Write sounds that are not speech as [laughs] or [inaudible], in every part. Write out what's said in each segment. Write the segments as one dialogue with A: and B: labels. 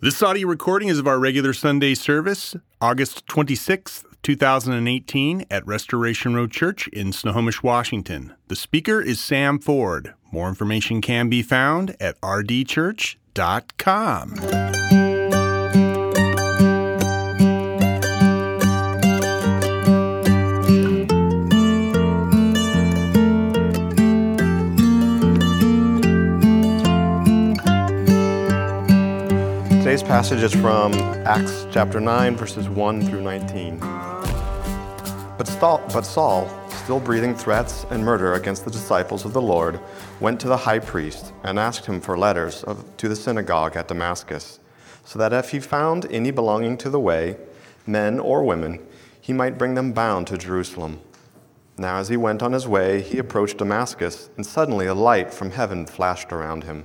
A: This audio recording is of our regular Sunday service, August 26th, 2018, at Restoration Road Church in Snohomish, Washington. The speaker is Sam Ford. More information can be found at rdchurch.com.
B: Today's passage is from Acts chapter 9, verses 1 through 19. But Saul, but Saul, still breathing threats and murder against the disciples of the Lord, went to the high priest and asked him for letters of, to the synagogue at Damascus, so that if he found any belonging to the way, men or women, he might bring them bound to Jerusalem. Now, as he went on his way, he approached Damascus, and suddenly a light from heaven flashed around him.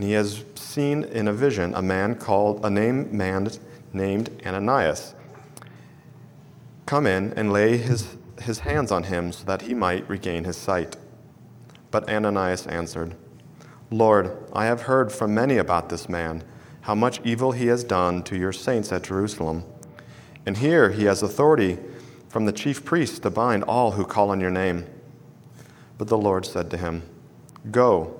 B: and he has seen in a vision a man called a name man named Ananias come in and lay his, his hands on him so that he might regain his sight. But Ananias answered, Lord, I have heard from many about this man, how much evil he has done to your saints at Jerusalem. And here he has authority from the chief priests to bind all who call on your name. But the Lord said to him, Go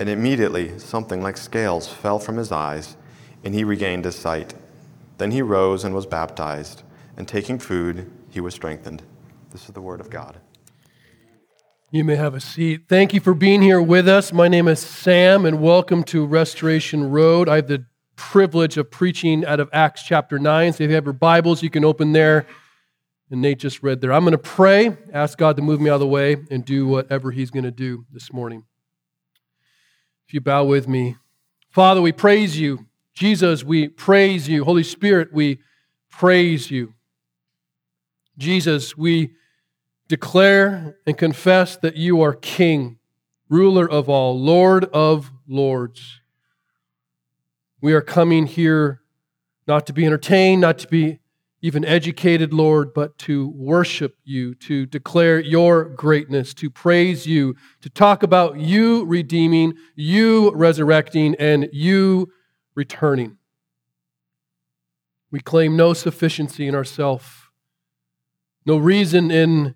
B: And immediately something like scales fell from his eyes, and he regained his sight. Then he rose and was baptized, and taking food, he was strengthened. This is the word of God.
C: You may have a seat. Thank you for being here with us. My name is Sam, and welcome to Restoration Road. I have the privilege of preaching out of Acts chapter 9. So if you have your Bibles, you can open there. And Nate just read there. I'm going to pray, ask God to move me out of the way, and do whatever He's going to do this morning. If you bow with me. Father, we praise you. Jesus, we praise you. Holy Spirit, we praise you. Jesus, we declare and confess that you are King, ruler of all, Lord of lords. We are coming here not to be entertained, not to be even educated, Lord, but to worship you, to declare your greatness, to praise you, to talk about you redeeming, you resurrecting, and you returning. We claim no sufficiency in ourself, no reason in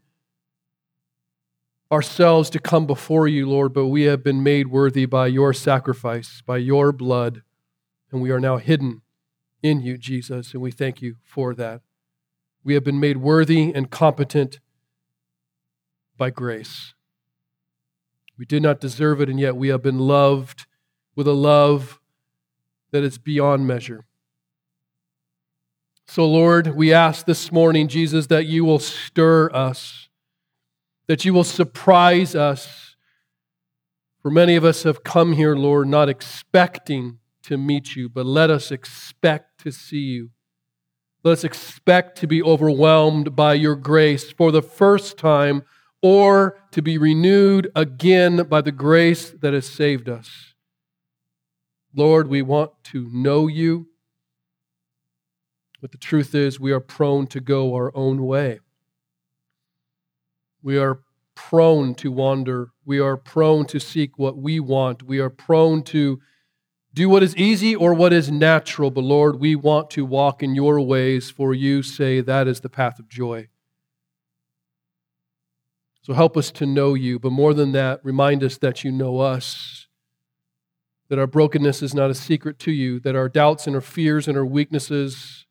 C: ourselves to come before you, Lord, but we have been made worthy by your sacrifice, by your blood, and we are now hidden in you, Jesus, and we thank you for that. We have been made worthy and competent by grace. We did not deserve it, and yet we have been loved with a love that is beyond measure. So, Lord, we ask this morning, Jesus, that you will stir us, that you will surprise us. For many of us have come here, Lord, not expecting to meet you, but let us expect to see you. Let us expect to be overwhelmed by your grace for the first time or to be renewed again by the grace that has saved us. Lord, we want to know you. But the truth is, we are prone to go our own way. We are prone to wander. We are prone to seek what we want. We are prone to do what is easy or what is natural. But Lord, we want to walk in your ways, for you say that is the path of joy. So help us to know you, but more than that, remind us that you know us, that our brokenness is not a secret to you, that our doubts and our fears and our weaknesses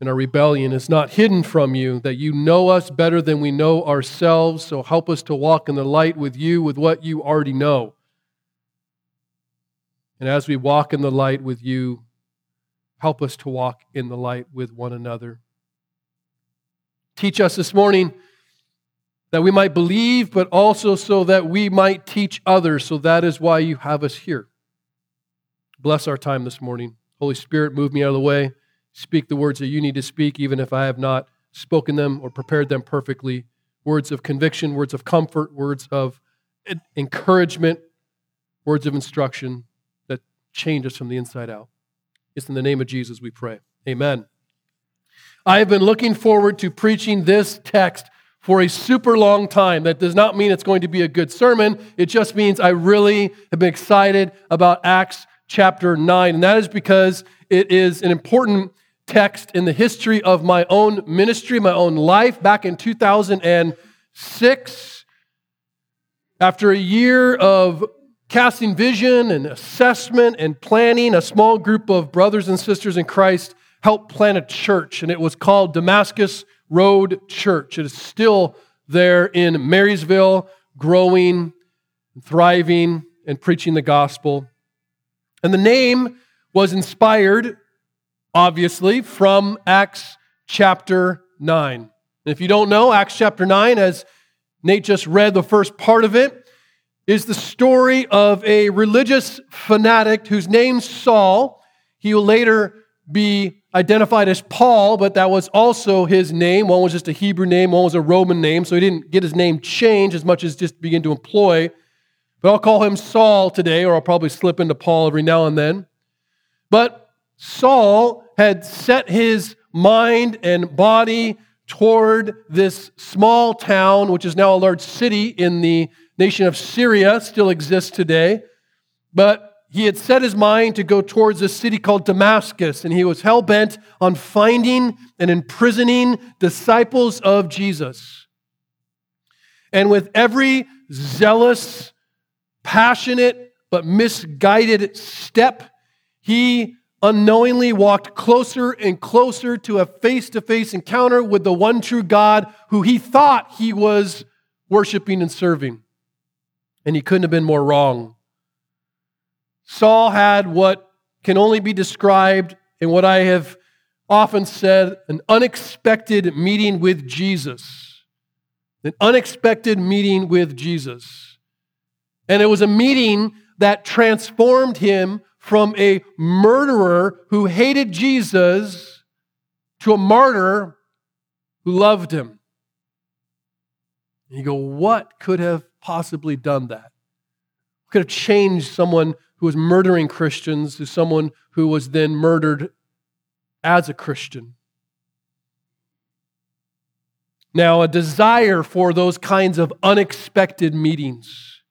C: and our rebellion is not hidden from you, that you know us better than we know ourselves. So help us to walk in the light with you, with what you already know. And as we walk in the light with you, help us to walk in the light with one another. Teach us this morning that we might believe, but also so that we might teach others. So that is why you have us here. Bless our time this morning. Holy Spirit, move me out of the way. Speak the words that you need to speak, even if I have not spoken them or prepared them perfectly. Words of conviction, words of comfort, words of encouragement, words of instruction change us from the inside out. It's in the name of Jesus we pray. Amen. I have been looking forward to preaching this text for a super long time. That does not mean it's going to be a good sermon. It just means I really have been excited about Acts chapter 9. And that is because it is an important text in the history of my own ministry, my own life. Back in 2006, after a year of casting vision and assessment and planning, a small group of brothers and sisters in Christ helped plant a church, and it was called Damascus Road Church. It is still there in Marysville, growing, thriving, and preaching the gospel. And the name was inspired, obviously, from Acts chapter 9. And if you don't know, Acts chapter 9, as Nate just read the first part of it, is the story of a religious fanatic whose name's Saul. He will later be identified as Paul, but that was also his name. One was just a Hebrew name, one was a Roman name, so he didn't get his name changed as much as just begin to employ. But I'll call him Saul today, or I'll probably slip into Paul every now and then. But Saul had set his mind and body toward this small town, which is now a large city in the nation of Syria, still exists today. But he had set his mind to go towards a city called Damascus, and he was hell bent on finding and imprisoning disciples of Jesus. And with every zealous, passionate, but misguided step, he unknowingly walked closer and closer to a face to face encounter with the one true God who he thought he was worshiping and serving. And he couldn't have been more wrong. Saul had what can only be described in what I have often said an unexpected meeting with Jesus. An unexpected meeting with Jesus. And it was a meeting that transformed him from a murderer who hated Jesus to a martyr who loved him. And you go, what could have possibly done that? Could have changed someone who was murdering Christians to someone who was then murdered as a Christian. Now, a desire for those kinds of unexpected meetings,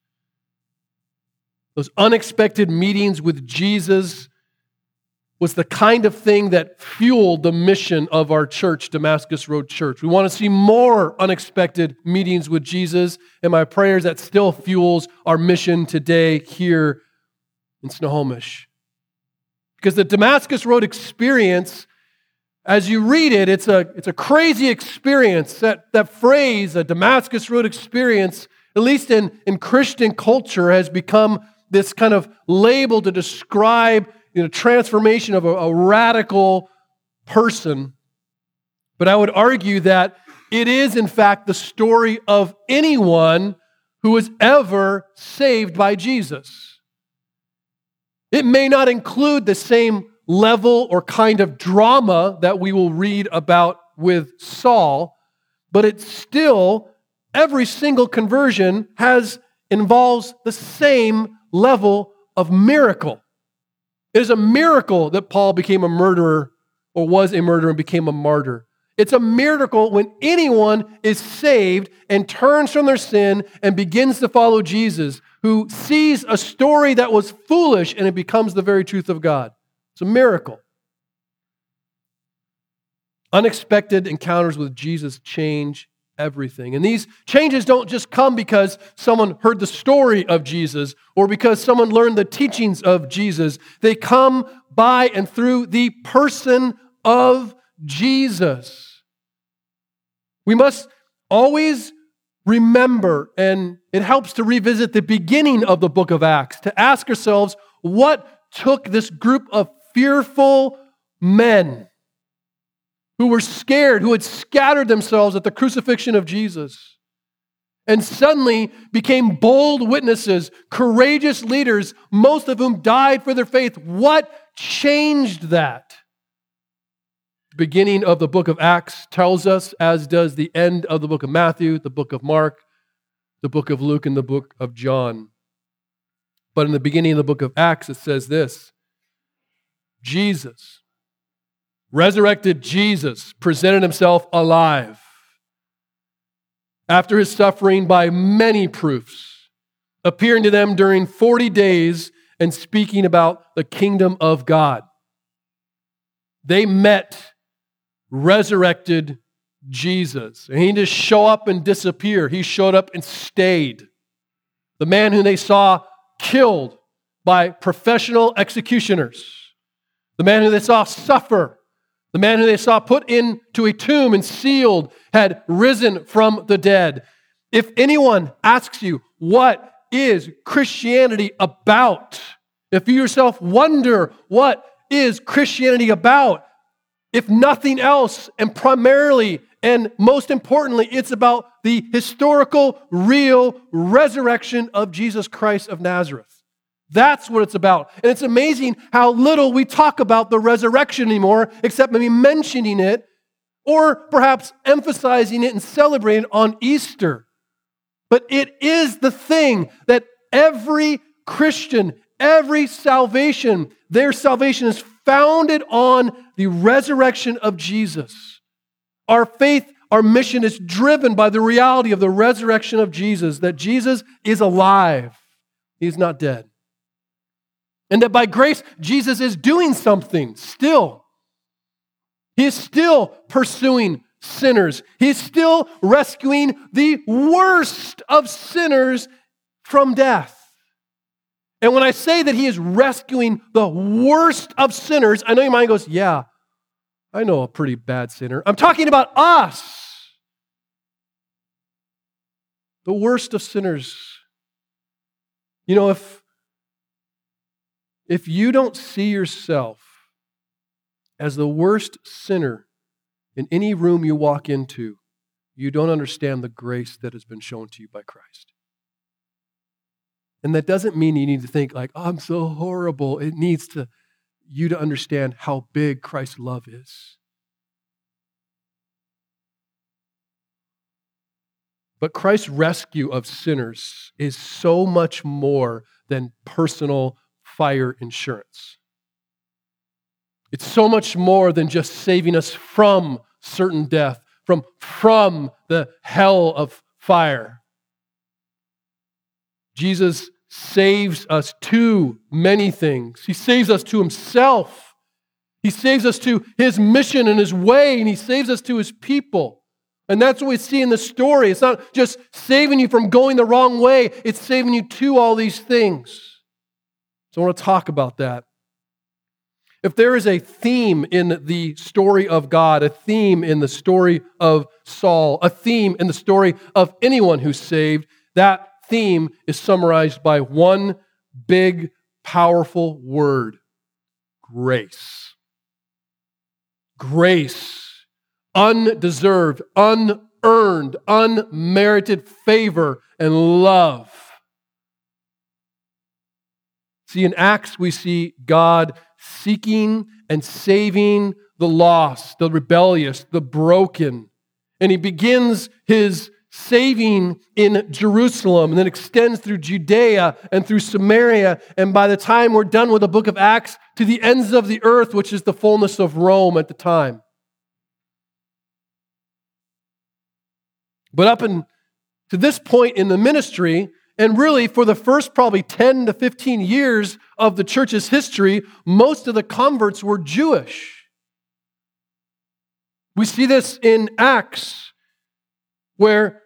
C: those unexpected meetings with Jesus, was the kind of thing that fueled the mission of our church, Damascus Road Church. We want to see more unexpected meetings with Jesus, and my prayers that still fuels our mission today here in Snohomish. Because the Damascus Road experience, as you read it, it's a, it's a crazy experience. That, that phrase, a Damascus Road experience, at least in, in Christian culture, has become this kind of label to describe you know, transformation of a, a radical person. But I would argue that it is, in fact, the story of anyone who was ever saved by Jesus. It may not include the same level or kind of drama that we will read about with Saul, but it's still every single conversion has involves the same level of miracle. It is a miracle that Paul became a murderer or was a murderer and became a martyr. It's a miracle when anyone is saved and turns from their sin and begins to follow Jesus, who sees a story that was foolish and it becomes the very truth of God. It's a miracle. Unexpected encounters with Jesus change everything. And these changes don't just come because someone heard the story of Jesus or because someone learned the teachings of Jesus. They come by and through the person of Jesus. We must always remember, and it helps to revisit the beginning of the book of Acts, to ask ourselves what took this group of fearful men who were scared, who had scattered themselves at the crucifixion of Jesus, and suddenly became bold witnesses, courageous leaders, most of whom died for their faith. What changed that? The beginning of the book of Acts tells us, as does the end of the book of Matthew, the book of Mark, the book of Luke, and the book of John. But in the beginning of the book of Acts, it says this Jesus, resurrected Jesus presented himself alive after his suffering by many proofs, appearing to them during 40 days and speaking about the kingdom of God. They met resurrected Jesus. And he didn't just show up and disappear. He showed up and stayed. The man whom they saw killed by professional executioners. The man who they saw suffer the man who they saw put into a tomb and sealed had risen from the dead. If anyone asks you, what is Christianity about? If you yourself wonder, what is Christianity about? If nothing else, and primarily and most importantly, it's about the historical, real resurrection of Jesus Christ of Nazareth. That's what it's about. And it's amazing how little we talk about the resurrection anymore, except maybe mentioning it or perhaps emphasizing it and celebrating it on Easter. But it is the thing that every Christian, every salvation, their salvation is founded on the resurrection of Jesus. Our faith, our mission is driven by the reality of the resurrection of Jesus, that Jesus is alive, he's not dead. And that by grace, Jesus is doing something still. He's still pursuing sinners. He's still rescuing the worst of sinners from death. And when I say that he is rescuing the worst of sinners, I know your mind goes, yeah, I know a pretty bad sinner. I'm talking about us. The worst of sinners. You know, if if you don't see yourself as the worst sinner in any room you walk into, you don't understand the grace that has been shown to you by Christ. And that doesn't mean you need to think like, oh, I'm so horrible. It needs to you to understand how big Christ's love is. But Christ's rescue of sinners is so much more than personal fire insurance. It's so much more than just saving us from certain death, from, from the hell of fire. Jesus saves us to many things. He saves us to himself. He saves us to his mission and his way, and he saves us to his people. And that's what we see in the story. It's not just saving you from going the wrong way, it's saving you to all these things. So I want to talk about that. If there is a theme in the story of God, a theme in the story of Saul, a theme in the story of anyone who's saved, that theme is summarized by one big, powerful word grace. Grace. Undeserved, unearned, unmerited favor and love. See, in Acts, we see God seeking and saving the lost, the rebellious, the broken. And he begins his saving in Jerusalem and then extends through Judea and through Samaria. And by the time we're done with the book of Acts, to the ends of the earth, which is the fullness of Rome at the time. But up in, to this point in the ministry, and really for the first probably 10 to 15 years of the church's history, most of the converts were Jewish. We see this in Acts, where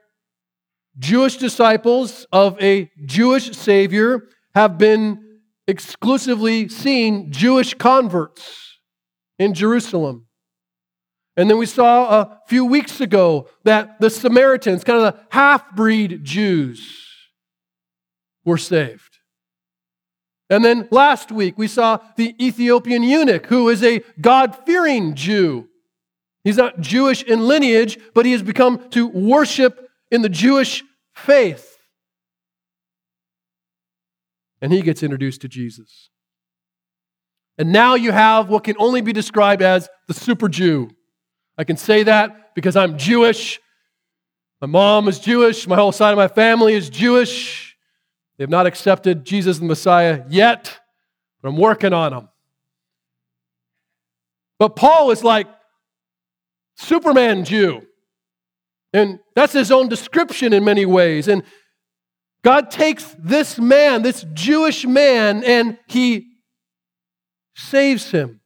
C: Jewish disciples of a Jewish Savior have been exclusively seeing Jewish converts in Jerusalem. And then we saw a few weeks ago that the Samaritans, kind of the half breed Jews, were saved. And then last week we saw the Ethiopian eunuch, who is a God fearing Jew. He's not Jewish in lineage, but he has become to worship in the Jewish faith. And he gets introduced to Jesus. And now you have what can only be described as the super Jew. I can say that because I'm Jewish. My mom is Jewish. My whole side of my family is Jewish. They have not accepted Jesus the Messiah yet, but I'm working on them. But Paul is like Superman Jew. And that's his own description in many ways. And God takes this man, this Jewish man, and he saves him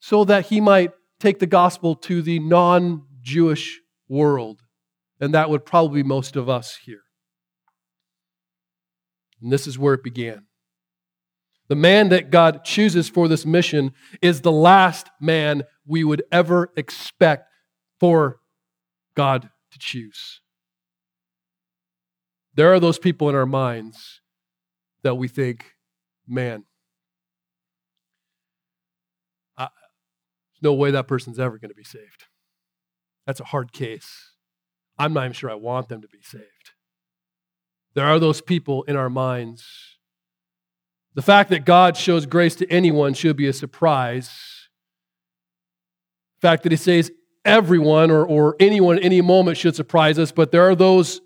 C: so that he might take the gospel to the non Jewish world. And that would probably be most of us here. And this is where it began. The man that God chooses for this mission is the last man we would ever expect for God to choose. There are those people in our minds that we think, man, I, there's no way that person's ever going to be saved. That's a hard case. I'm not even sure I want them to be saved. There are those people in our minds. The fact that God shows grace to anyone should be a surprise. The fact that He says everyone or, or anyone at any moment should surprise us, but there are those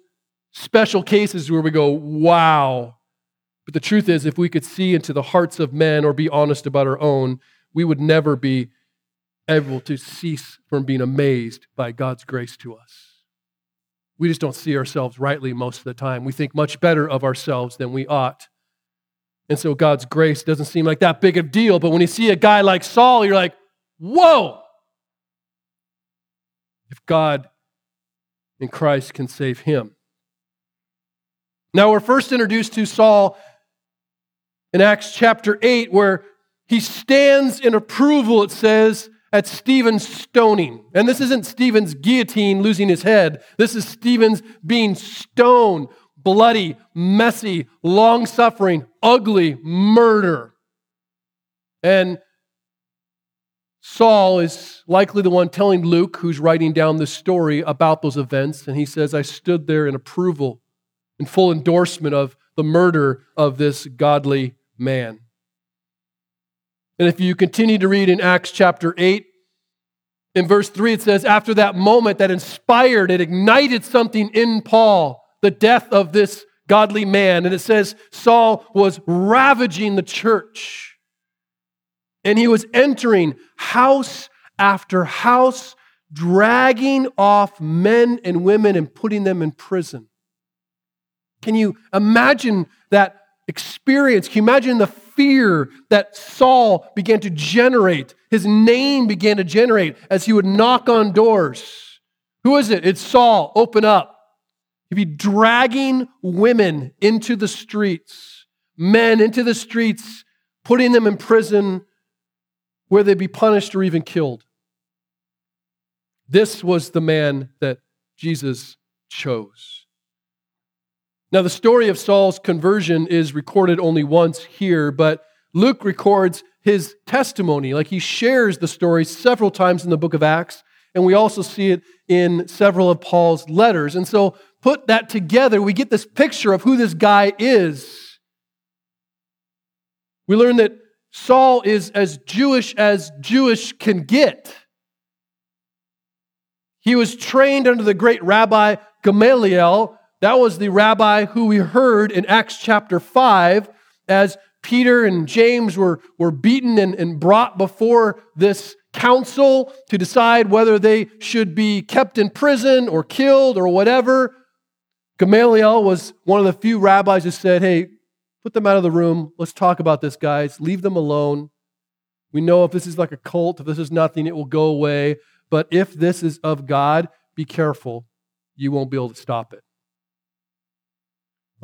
C: special cases where we go, wow. But the truth is, if we could see into the hearts of men or be honest about our own, we would never be able to cease from being amazed by God's grace to us. We just don't see ourselves rightly most of the time. We think much better of ourselves than we ought. And so God's grace doesn't seem like that big of a deal. But when you see a guy like Saul, you're like, whoa, if God in Christ can save him. Now, we're first introduced to Saul in Acts chapter 8, where he stands in approval, it says, at Stephen's stoning. And this isn't Stephen's guillotine losing his head. This is Stephen's being stoned, bloody, messy, long suffering, ugly murder. And Saul is likely the one telling Luke, who's writing down this story, about those events. And he says, I stood there in approval, in full endorsement of the murder of this godly man. And if you continue to read in Acts chapter 8, in verse 3, it says, After that moment that inspired, it ignited something in Paul, the death of this godly man. And it says, Saul was ravaging the church and he was entering house after house, dragging off men and women and putting them in prison. Can you imagine that experience? Can you imagine the fear that Saul began to generate? His name began to generate as he would knock on doors. Who is it? It's Saul. Open up. He'd be dragging women into the streets, men into the streets, putting them in prison where they'd be punished or even killed. This was the man that Jesus chose. Now, the story of Saul's conversion is recorded only once here, but Luke records his testimony. Like he shares the story several times in the book of Acts, and we also see it in several of Paul's letters. And so, put that together, we get this picture of who this guy is. We learn that Saul is as Jewish as Jewish can get. He was trained under the great rabbi Gamaliel, that was the rabbi who we heard in Acts chapter 5 as Peter and James were, were beaten and, and brought before this council to decide whether they should be kept in prison or killed or whatever. Gamaliel was one of the few rabbis who said, Hey, put them out of the room. Let's talk about this, guys. Leave them alone. We know if this is like a cult, if this is nothing, it will go away. But if this is of God, be careful. You won't be able to stop it.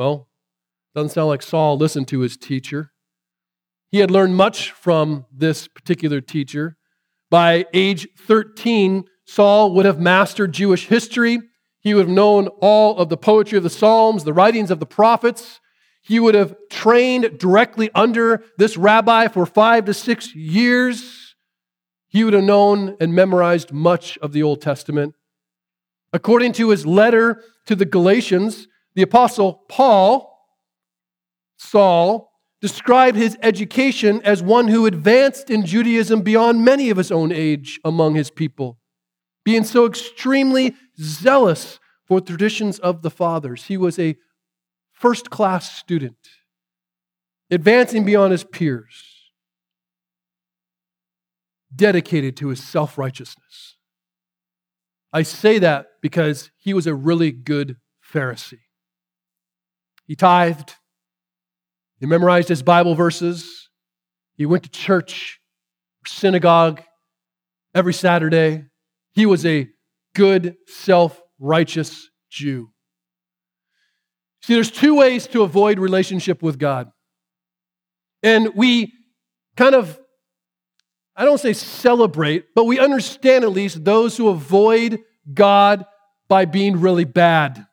C: Well, doesn't sound like Saul listened to his teacher. He had learned much from this particular teacher. By age 13, Saul would have mastered Jewish history. He would have known all of the poetry of the Psalms, the writings of the prophets. He would have trained directly under this rabbi for five to six years. He would have known and memorized much of the Old Testament. According to his letter to the Galatians, the Apostle Paul, Saul, described his education as one who advanced in Judaism beyond many of his own age among his people, being so extremely zealous for traditions of the fathers. He was a first class student, advancing beyond his peers, dedicated to his self righteousness. I say that because he was a really good Pharisee. He tithed, he memorized his Bible verses, he went to church, synagogue every Saturday. He was a good, self righteous Jew. See, there's two ways to avoid relationship with God. And we kind of I don't say celebrate, but we understand at least those who avoid God by being really bad.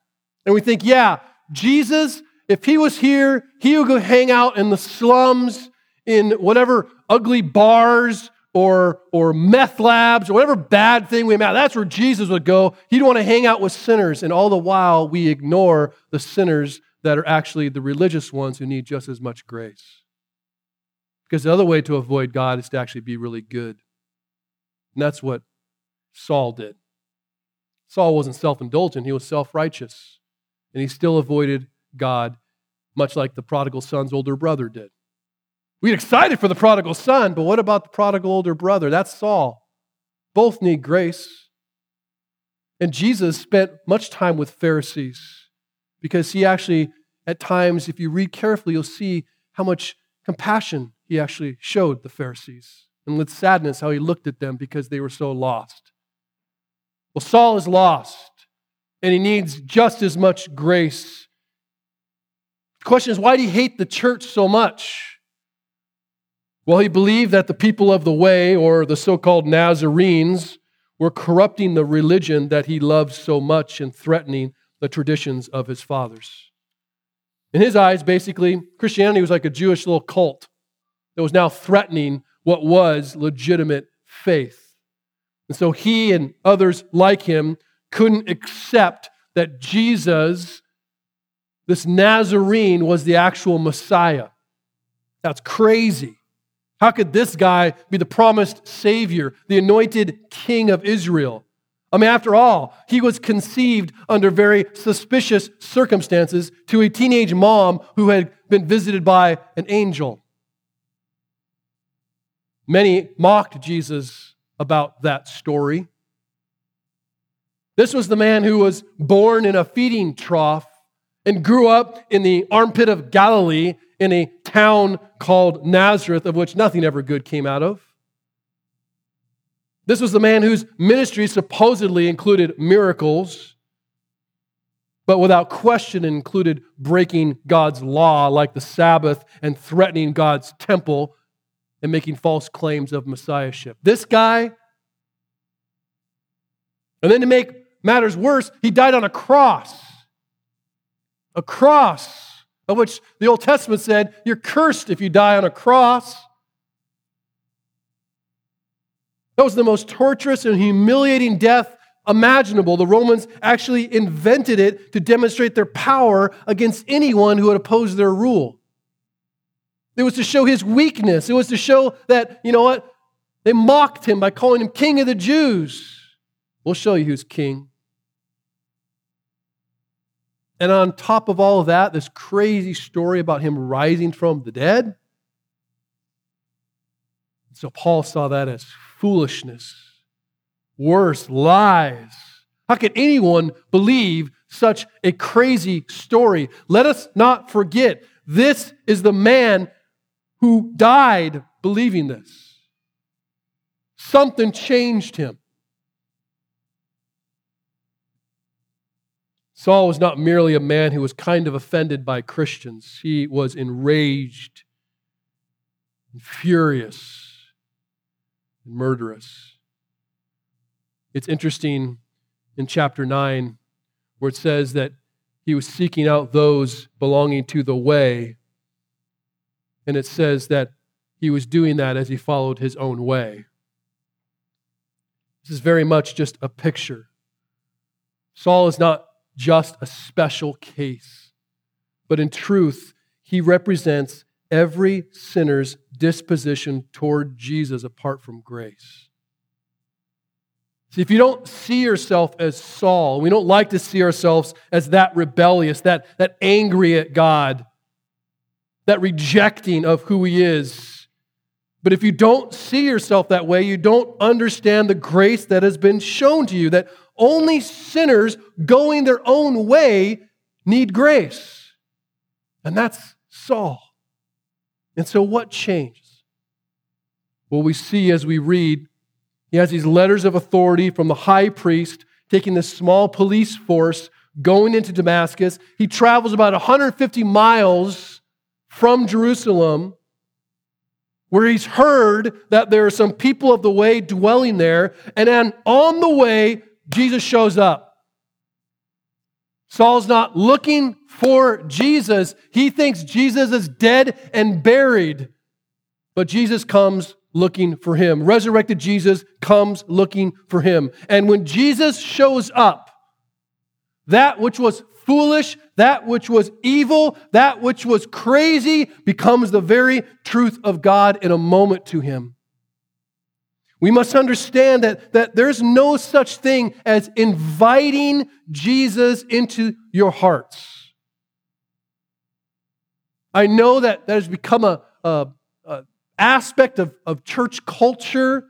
C: And we think, yeah, Jesus, if he was here, he would go hang out in the slums, in whatever ugly bars or, or meth labs or whatever bad thing we have. That's where Jesus would go. He'd want to hang out with sinners. And all the while, we ignore the sinners that are actually the religious ones who need just as much grace. Because the other way to avoid God is to actually be really good. And that's what Saul did. Saul wasn't self indulgent, he was self righteous. And he still avoided God, much like the prodigal son's older brother did. We get excited for the prodigal son, but what about the prodigal older brother? That's Saul. Both need grace. And Jesus spent much time with Pharisees because he actually, at times, if you read carefully, you'll see how much compassion he actually showed the Pharisees, and with sadness, how he looked at them because they were so lost. Well, Saul is lost, and he needs just as much grace. Question is, why do he hate the church so much? Well, he believed that the people of the way, or the so called Nazarenes, were corrupting the religion that he loved so much and threatening the traditions of his fathers. In his eyes, basically, Christianity was like a Jewish little cult that was now threatening what was legitimate faith. And so he and others like him couldn't accept that Jesus, this Nazarene, was the actual Messiah. That's crazy. How could this guy be the promised Savior, the anointed King of Israel? I mean, after all, he was conceived under very suspicious circumstances to a teenage mom who had been visited by an angel. Many mocked Jesus about that story. This was the man who was born in a feeding trough and grew up in the armpit of Galilee in a town called Nazareth, of which nothing ever good came out of. This was the man whose ministry supposedly included miracles, but without question included breaking God's law, like the Sabbath, and threatening God's temple and making false claims of messiahship. This guy, and then to make matters worse, he died on a cross. A cross, of which the Old Testament said, You're cursed if you die on a cross. That was the most torturous and humiliating death imaginable. The Romans actually invented it to demonstrate their power against anyone who had opposed their rule. It was to show his weakness. It was to show that, you know what? They mocked him by calling him king of the Jews. We'll show you who's king. And on top of all of that, this crazy story about him rising from the dead. So Paul saw that as foolishness, worse, lies. How could anyone believe such a crazy story? Let us not forget this is the man who died believing this. Something changed him. Saul was not merely a man who was kind of offended by Christians, he was enraged, and furious, and murderous. It's interesting in chapter 9 where it says that he was seeking out those belonging to the way. And it says that he was doing that as he followed his own way. This is very much just a picture. Saul is not just a special case. But in truth, he represents every sinner's disposition toward Jesus apart from grace. See, if you don't see yourself as Saul, we don't like to see ourselves as that rebellious, that, that angry at God, that rejecting of who he is. But if you don't see yourself that way, you don't understand the grace that has been shown to you, that only sinners going their own way need grace. And that's Saul. And so, what changes? Well, we see as we read, he has these letters of authority from the high priest, taking this small police force, going into Damascus. He travels about 150 miles from Jerusalem, where he's heard that there are some people of the way dwelling there. And then on the way, Jesus shows up. Saul's not looking for Jesus. He thinks Jesus is dead and buried. But Jesus comes looking for him. Resurrected Jesus comes looking for him. And when Jesus shows up, that which was foolish, that which was evil, that which was crazy becomes the very truth of God in a moment to him. We must understand that, that there's no such thing as inviting Jesus into your hearts. I know that that has become a, a, a aspect of, of church culture.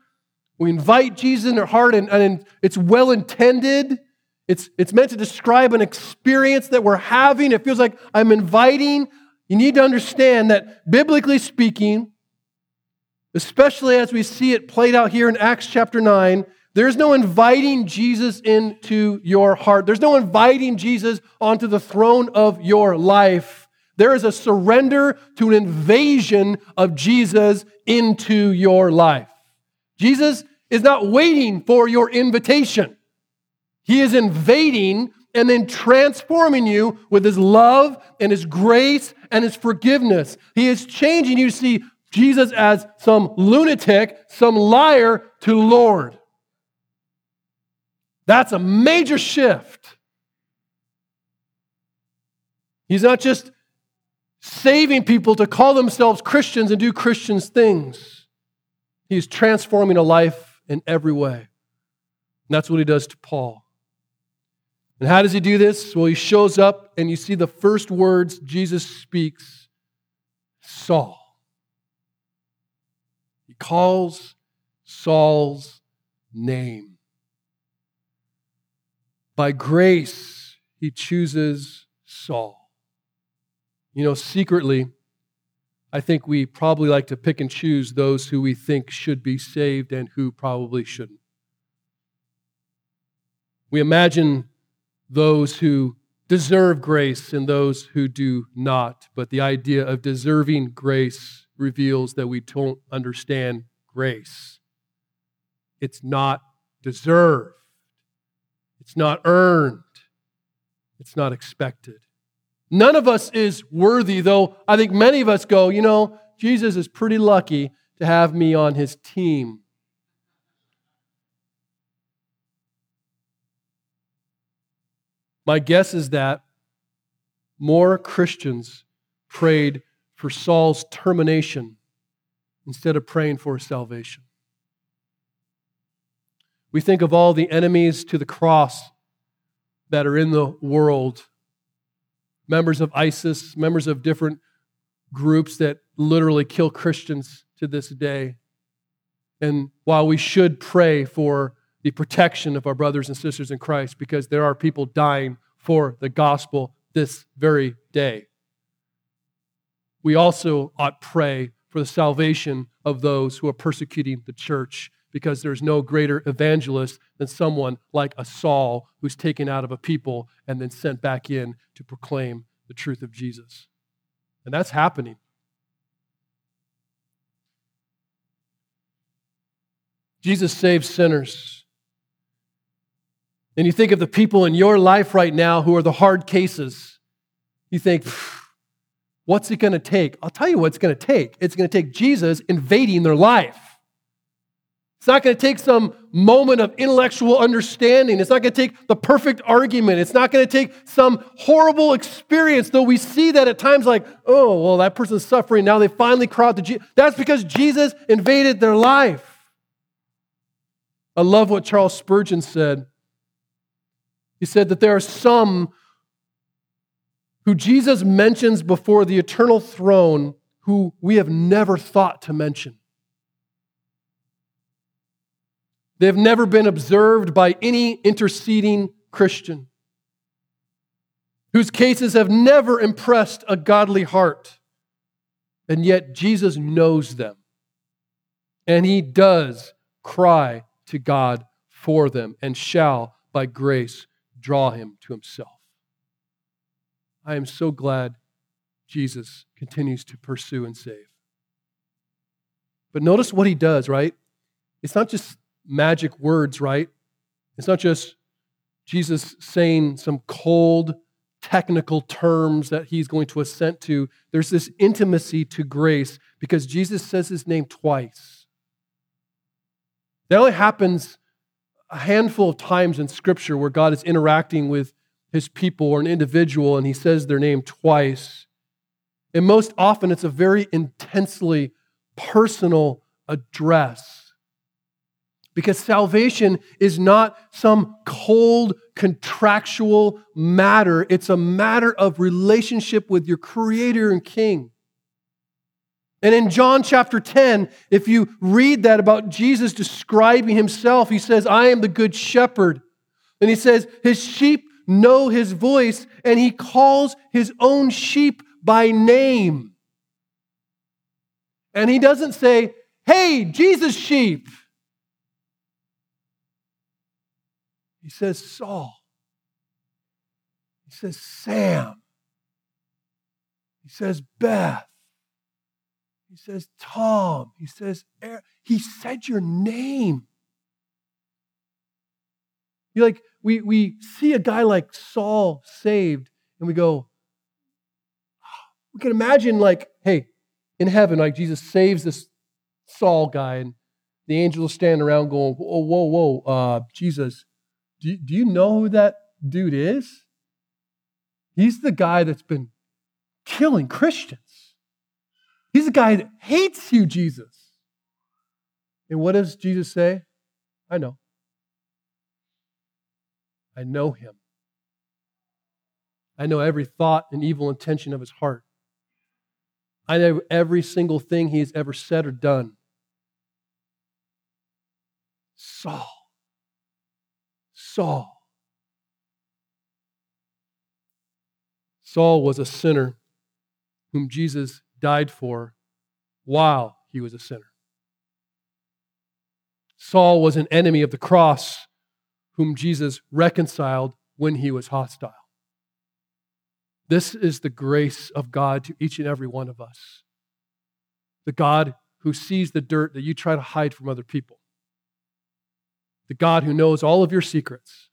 C: We invite Jesus in our heart, and, and it's well intended. It's, it's meant to describe an experience that we're having. It feels like I'm inviting. You need to understand that, biblically speaking, especially as we see it played out here in Acts chapter 9. There's no inviting Jesus into your heart. There's no inviting Jesus onto the throne of your life. There is a surrender to an invasion of Jesus into your life. Jesus is not waiting for your invitation. He is invading and then transforming you with his love and his grace and his forgiveness. He is changing you see Jesus as some lunatic, some liar to Lord. That's a major shift. He's not just saving people to call themselves Christians and do Christians things. He's transforming a life in every way. And that's what he does to Paul. And how does he do this? Well, he shows up and you see the first words Jesus speaks Saul calls Saul's name. By grace, he chooses Saul. You know, secretly, I think we probably like to pick and choose those who we think should be saved and who probably shouldn't. We imagine those who deserve grace and those who do not, but the idea of deserving grace reveals that we don't understand grace. It's not deserved, it's not earned, it's not expected. None of us is worthy, though I think many of us go, you know, Jesus is pretty lucky to have me on his team. My guess is that more Christians prayed for Saul's termination instead of praying for his salvation. We think of all the enemies to the cross that are in the world, members of ISIS, members of different groups that literally kill Christians to this day. And while we should pray for the protection of our brothers and sisters in Christ, because there are people dying for the gospel this very day, we also ought pray for the salvation of those who are persecuting the church because there's no greater evangelist than someone like a Saul who's taken out of a people and then sent back in to proclaim the truth of Jesus. And that's happening. Jesus saves sinners. And you think of the people in your life right now who are the hard cases. You think, what's it going to take? I'll tell you what it's going to take. It's going to take Jesus invading their life. It's not going to take some moment of intellectual understanding. It's not going to take the perfect argument. It's not going to take some horrible experience, though we see that at times like, oh, well, that person's suffering. Now they finally cry out to Jesus. That's because Jesus invaded their life. I love what Charles Spurgeon said. He said that there are some who Jesus mentions before the eternal throne who we have never thought to mention. They have never been observed by any interceding Christian, whose cases have never impressed a godly heart. And yet Jesus knows them. And he does cry to God for them and shall, by grace, draw him to himself. I am so glad Jesus continues to pursue and save. But notice what he does, right? It's not just magic words, right? It's not just Jesus saying some cold, technical terms that he's going to assent to. There's this intimacy to grace because Jesus says his name twice. That only happens a handful of times in Scripture where God is interacting with his people or an individual and he says their name twice. And most often it's a very intensely personal address. Because salvation is not some cold, contractual matter. It's a matter of relationship with your Creator and King. And in John chapter 10, if you read that about Jesus describing himself, he says, I am the good shepherd. And he says, His sheep know his voice, and he calls his own sheep by name. And he doesn't say, Hey, Jesus sheep. He says, Saul. He says, Sam. He says, Beth. He says, Tom. He says, er- He said your name. You like, we, we see a guy like Saul saved, and we go, we can imagine, like, hey, in heaven, like Jesus saves this Saul guy, and the angels stand around going, whoa, whoa, whoa, uh, Jesus, do, do you know who that dude is? He's the guy that's been killing Christians. He's the guy that hates you, Jesus. And what does Jesus say? I know. I know him. I know every thought and evil intention of his heart. I know every single thing he has ever said or done. Saul. Saul. Saul was a sinner whom Jesus died for while he was a sinner. Saul was an enemy of the cross whom Jesus reconciled when he was hostile. This is the grace of God to each and every one of us. The God who sees the dirt that you try to hide from other people. The God who knows all of your secrets.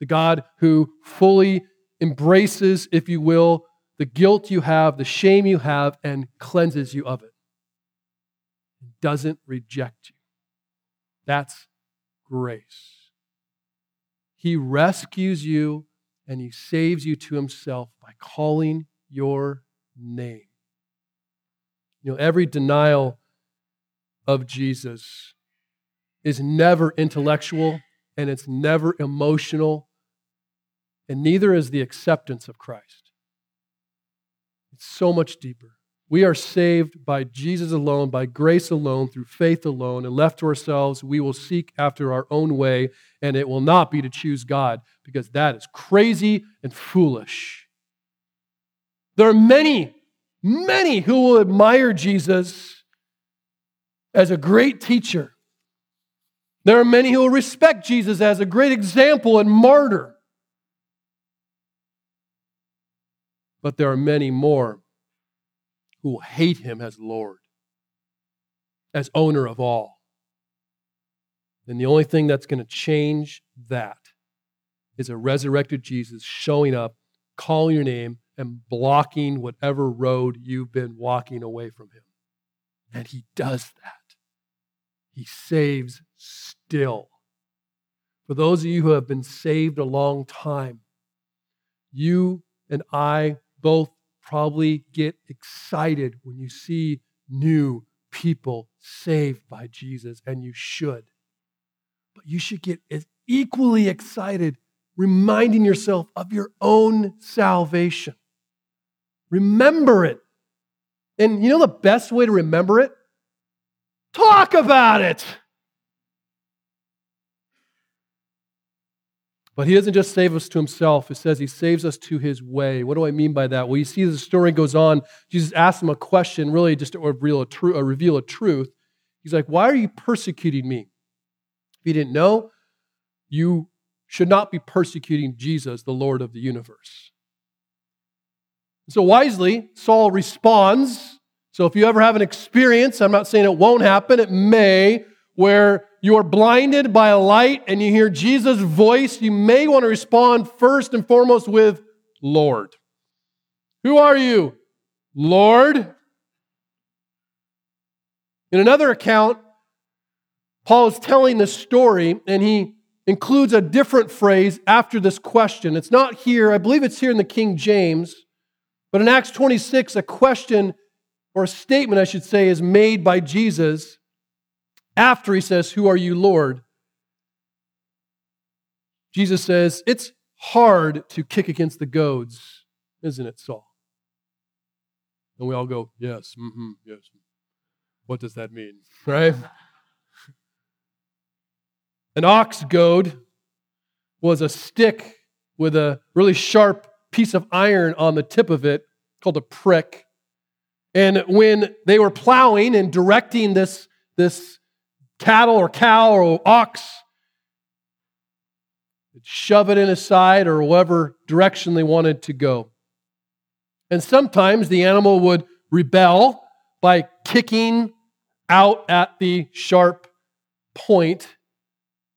C: The God who fully embraces, if you will, the guilt you have, the shame you have, and cleanses you of it. Doesn't reject you. That's grace. He rescues you and he saves you to himself by calling your name. You know, every denial of Jesus is never intellectual and it's never emotional, and neither is the acceptance of Christ. It's so much deeper. We are saved by Jesus alone, by grace alone, through faith alone, and left to ourselves, we will seek after our own way, and it will not be to choose God, because that is crazy and foolish. There are many, many who will admire Jesus as a great teacher. There are many who will respect Jesus as a great example and martyr. But there are many more who will hate him as Lord, as owner of all. And the only thing that's going to change that is a resurrected Jesus showing up, calling your name, and blocking whatever road you've been walking away from him. And he does that. He saves still. For those of you who have been saved a long time, you and I both probably get excited when you see new people saved by Jesus, and you should. But you should get equally excited reminding yourself of your own salvation. Remember it. And you know the best way to remember it? Talk about it. But he doesn't just save us to himself. It says he saves us to his way. What do I mean by that? Well, you see, the story goes on. Jesus asks him a question, really just to reveal a, uh, reveal a truth. He's like, Why are you persecuting me? If you didn't know, you should not be persecuting Jesus, the Lord of the universe. So wisely, Saul responds. So if you ever have an experience, I'm not saying it won't happen, it may, where you are blinded by a light and you hear Jesus' voice, you may want to respond first and foremost with, Lord. Who are you? Lord. In another account, Paul is telling this story and he includes a different phrase after this question. It's not here, I believe it's here in the King James, but in Acts 26, a question or a statement, I should say, is made by Jesus after he says, Who are you, Lord? Jesus says, It's hard to kick against the goads, isn't it, Saul? And we all go, Yes, mm-hmm, yes. What does that mean? [laughs] Right? An ox goad was a stick with a really sharp piece of iron on the tip of it called a prick. And when they were plowing and directing this, this cattle or cow or ox, shove it in his side or whatever direction they wanted to go. And sometimes the animal would rebel by kicking out at the sharp point,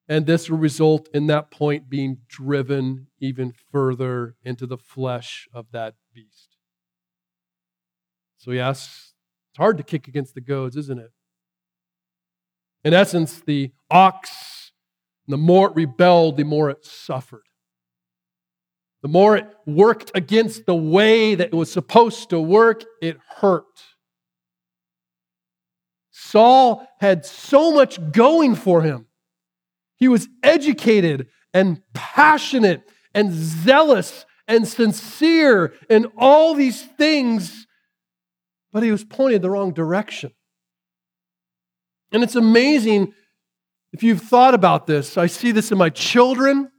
C: and this would result in that point being driven even further into the flesh of that beast. So, yes, it's hard to kick against the goads, isn't it? In essence, the ox, the more it rebelled, the more it suffered. The more it worked against the way that it was supposed to work, it hurt. Saul had so much going for him. He was educated and passionate and zealous and sincere and all these things, but he was pointed the wrong direction. And it's amazing if you've thought about this. I see this in my children,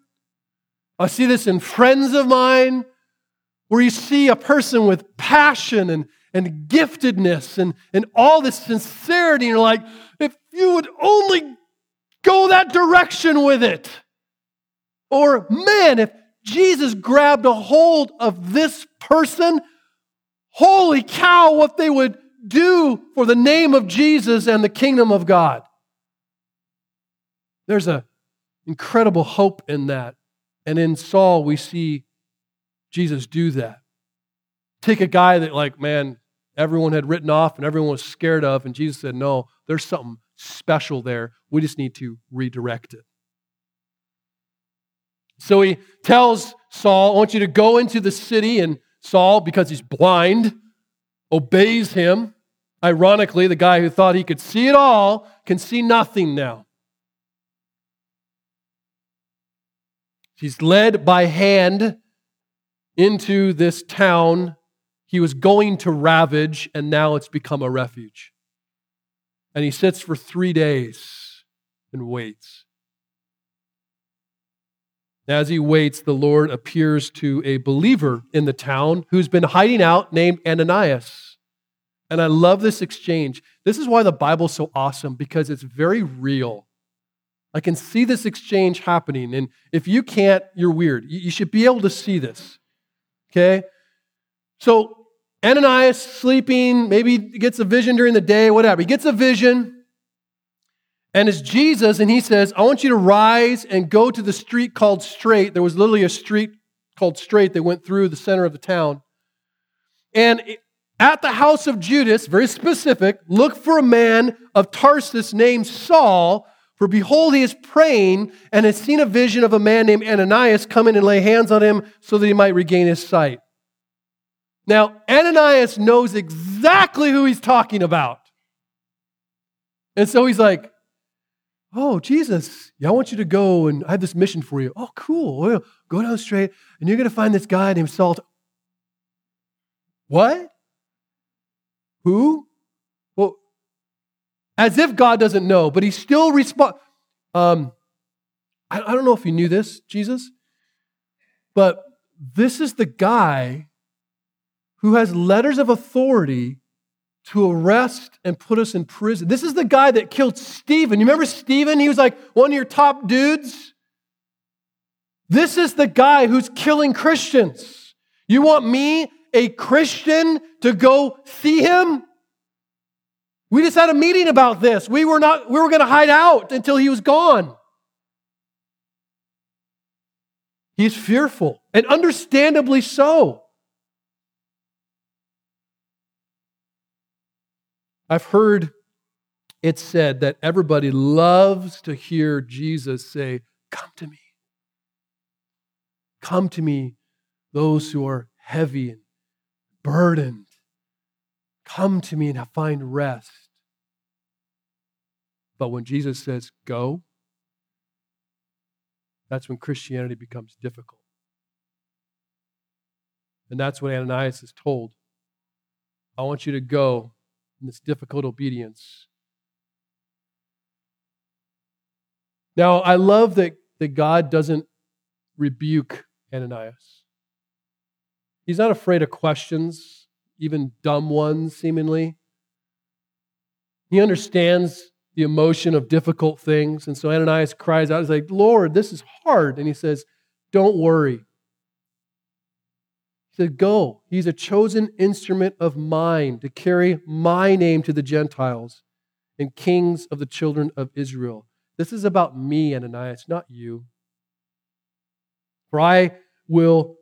C: I see this in friends of mine, where you see a person with passion and, and giftedness and, and all this sincerity, and you're like, if you would only go that direction with it. Or, man, if Jesus grabbed a hold of this person, holy cow, what they would do for the name of Jesus and the kingdom of God. There's an incredible hope in that. And in Saul, we see Jesus do that. Take a guy that, like, man, everyone had written off and everyone was scared of, and Jesus said, No, there's something special there. We just need to redirect it. So he tells Saul, I want you to go into the city, and Saul, because he's blind, obeys him. Ironically, the guy who thought he could see it all can see nothing now. He's led by hand into this town. he was going to ravage, and now it's become a refuge. And he sits for three days and waits. As he waits, the Lord appears to a believer in the town who's been hiding out named Ananias. And I love this exchange. This is why the Bible's so awesome because it's very real. I can see this exchange happening. And if you can't, you're weird. You should be able to see this. Okay? So Ananias sleeping, maybe gets a vision during the day, whatever. He gets a vision. And it's Jesus, and he says, I want you to rise and go to the street called Straight. There was literally a street called Straight that went through the center of the town. And at the house of Judas, very specific, look for a man of Tarsus named Saul, for behold, he is praying and has seen a vision of a man named Ananias come in and lay hands on him so that he might regain his sight. Now, Ananias knows exactly who he's talking about. And so he's like, Oh, Jesus, yeah, I want you to go and I have this mission for you. Oh, cool. Well, go down straight and you're going to find this guy named Saul. What? Who? Well, as if God doesn't know, but he still responds. Um, I, I don't know if you knew this, Jesus, but this is the guy who has letters of authority to arrest and put us in prison. This is the guy that killed Stephen. You remember Stephen? He was like one of your top dudes. This is the guy who's killing Christians. You want me, a Christian, to go see him? We just had a meeting about this. We were not we were going to hide out until he was gone. He's fearful, and understandably so. I've heard it said that everybody loves to hear Jesus say, Come to me. Come to me, those who are heavy and burdened. Come to me and find rest. But when Jesus says, Go, that's when Christianity becomes difficult. And that's what Ananias is told. I want you to go this difficult obedience. Now, I love that, that God doesn't rebuke Ananias. He's not afraid of questions, even dumb ones, seemingly. He understands the emotion of difficult things. And so Ananias cries out, he's like, Lord, this is hard. And he says, Don't worry. He said, Go. He's a chosen instrument of mine to carry my name to the Gentiles and kings of the children of Israel. This is about me, Ananias, not you. For I will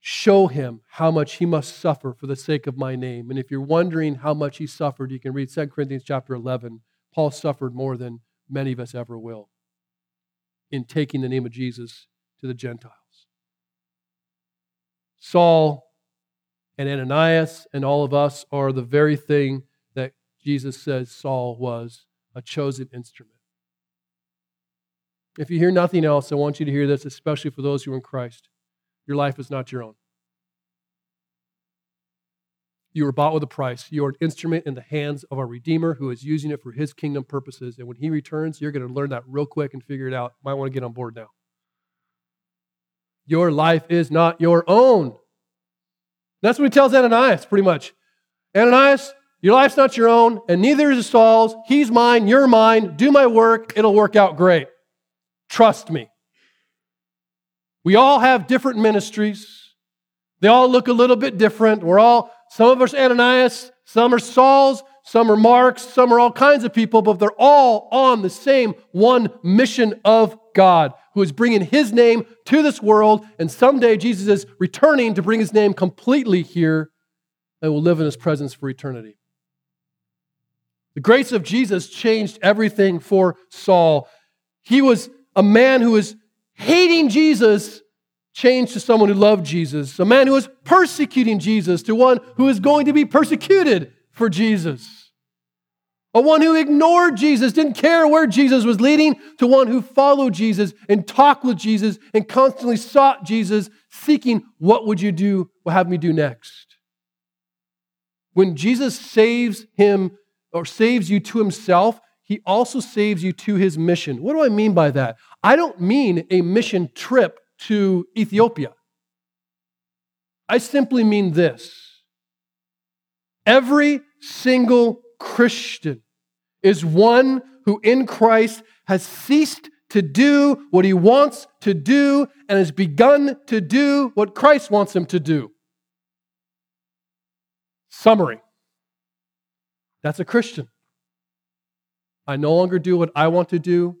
C: show him how much he must suffer for the sake of my name. And if you're wondering how much he suffered, you can read 2 Corinthians chapter 11. Paul suffered more than many of us ever will in taking the name of Jesus to the Gentiles. Saul and Ananias and all of us are the very thing that Jesus says Saul was a chosen instrument. If you hear nothing else, I want you to hear this, especially for those who are in Christ. Your life is not your own. You were bought with a price. You are an instrument in the hands of our Redeemer who is using it for his kingdom purposes. And when he returns, you're going to learn that real quick and figure it out. Might want to get on board now. Your life is not your own. That's what he tells Ananias, pretty much. Ananias, your life's not your own, and neither is Saul's. He's mine, you're mine. Do my work, it'll work out great. Trust me. We all have different ministries. They all look a little bit different. We're all, some of us Ananias, some are Saul's, some are Mark's, some are all kinds of people, but they're all on the same one mission of God who is bringing his name to this world. And someday Jesus is returning to bring his name completely here and will live in his presence for eternity. The grace of Jesus changed everything for Saul. He was a man who was hating Jesus, changed to someone who loved Jesus. A man who was persecuting Jesus to one who is going to be persecuted for Jesus a one who ignored Jesus, didn't care where Jesus was leading, to one who followed Jesus and talked with Jesus and constantly sought Jesus, seeking, What would you do? What have me do next? When Jesus saves him or saves you to himself, he also saves you to his mission. What do I mean by that? I don't mean a mission trip to Ethiopia. I simply mean this every single Christian is one who in Christ has ceased to do what he wants to do and has begun to do what Christ wants him to do. Summary that's a Christian. I no longer do what I want to do.